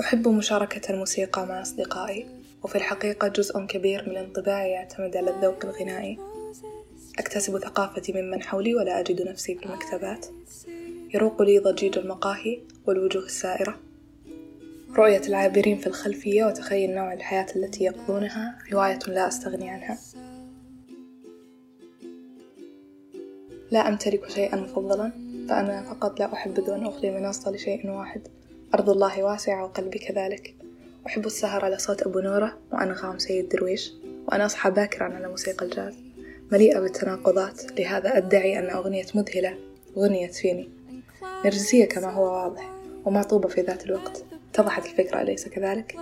أحب مشاركة الموسيقى مع أصدقائي وفي الحقيقة جزء كبير من انطباعي يعتمد على الذوق الغنائي. أكتسب ثقافتي ممن حولي ولا أجد نفسي في المكتبات. يروق لي ضجيج المقاهي والوجوه السائرة. رؤية العابرين في الخلفية وتخيل نوع الحياة التي يقضونها هواية لا أستغني عنها. لا أمتلك شيئا مفضلا فأنا فقط لا أحب أن أخلي منصة لشيء واحد. أرض الله واسعة وقلبي كذلك. أحب السهر على صوت أبو نورة وأنغام سيد درويش وأنا أصحى باكرا على موسيقى الجاز. مليئة بالتناقضات لهذا أدعي أن أغنية مذهلة غنيت فيني. نرجسية كما هو واضح ومعطوبة في ذات الوقت. اتضحت الفكرة أليس كذلك؟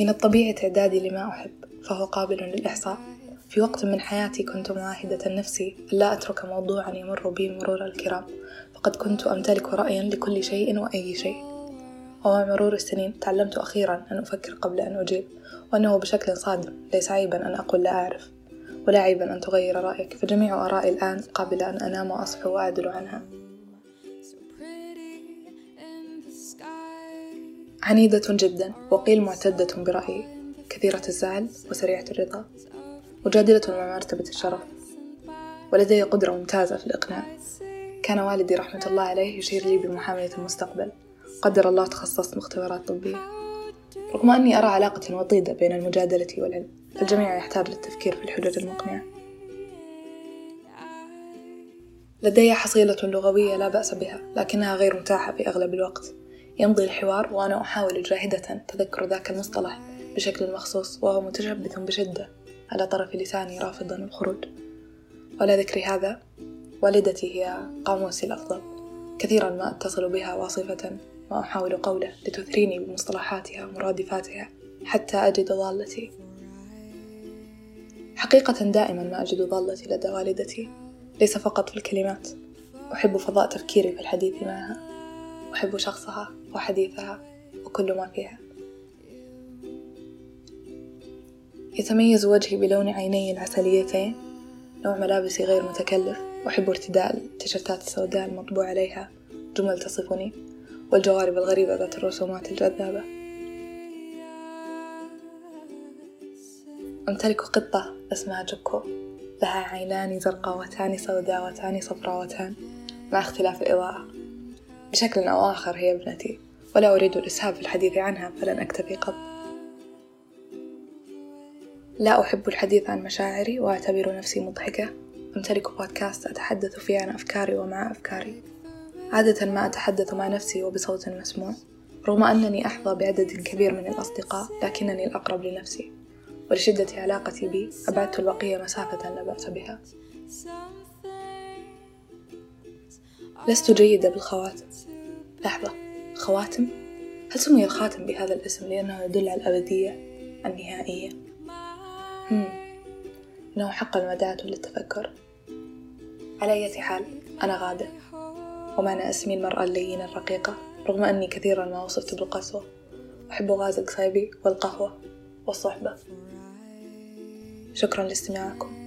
من الطبيعي تعدادي لما أحب فهو قابل للإحصاء. في وقت من حياتي كنت معاهدة نفسي ألا أترك موضوعا يمر بي مرور الكرام. فقد كنت أمتلك رأيا لكل شيء وأي شيء. ومع مرور السنين تعلمت أخيرا أن أفكر قبل أن أجيب وأنه بشكل صادم ليس عيبا أن أقول لا أعرف ولا عيبا أن تغير رأيك. فجميع آرائي الآن قابلة أن أنام وأصحو وأعدل عنها. عنيدة جدا وقيل معتدة برأيي. كثيرة الزعل وسريعة الرضا. مجادلة مع مرتبة الشرف ولدي قدرة ممتازة في الإقناع. كان والدي رحمة الله عليه يشير لي بمحامية المستقبل. قدر الله تخصصت مختبرات طبية. رغم أني أرى علاقة وطيدة بين المجادلة والعلم فالجميع يحتاج للتفكير في الحجج المقنعة. لدي حصيلة لغوية لا بأس بها لكنها غير متاحة في أغلب الوقت. يمضي الحوار وأنا أحاول جاهدة تذكر ذاك المصطلح بشكل مخصوص وهو متشبث بشدة. على طرف لساني رافضا الخروج ولا ذكر هذا والدتي هي قاموسي الأفضل. كثيرا ما أتصل بها واصفة وأحاول قوله لتثريني بمصطلحاتها ومرادفاتها حتى أجد ضالتي. حقيقة دائما ما أجد ضالتي لدى والدتي. ليس فقط في الكلمات. أحب فضاء تفكيري في الحديث معها. أحب شخصها وحديثها وكل ما فيها. يتميز وجهي بلون عيني العسليتين نوع ملابسي غير متكلف أحب ارتداء التيشيرتات السوداء المطبوع عليها جمل تصفني والجوارب الغريبة ذات الرسومات الجذابة. أمتلك قطة اسمها جوكو لها عينان زرقاوتان سوداوتان صفراوتان مع اختلاف الإضاءة. بشكل أو آخر هي ابنتي ولا أريد الإسهاب في الحديث عنها فلن أكتفي قط. لا أحب الحديث عن مشاعري وأعتبر نفسي مضحكة. أمتلك بودكاست أتحدث فيه عن أفكاري ومع أفكاري. عادة ما أتحدث مع نفسي وبصوت مسموع رغم أنني أحظى بعدد كبير من الأصدقاء لكنني الأقرب لنفسي. ولشدة علاقتي بي أبعدت البقية مسافة لا بأس بها. لست جيدة بالخواتم لحظة. خواتم؟ هل سمي الخاتم بهذا الاسم لأنه يدل على الأبدية النهائية؟ إنه حقا مدعاة للتفكر. على أي حال أنا غادة. ومعنى أسمي المرأة اللينة الرقيقة رغم أني كثيرا ما وصفت بالقسوة. أحب غاز القصيبي والقهوة والصحبة. شكرا لاستماعكم.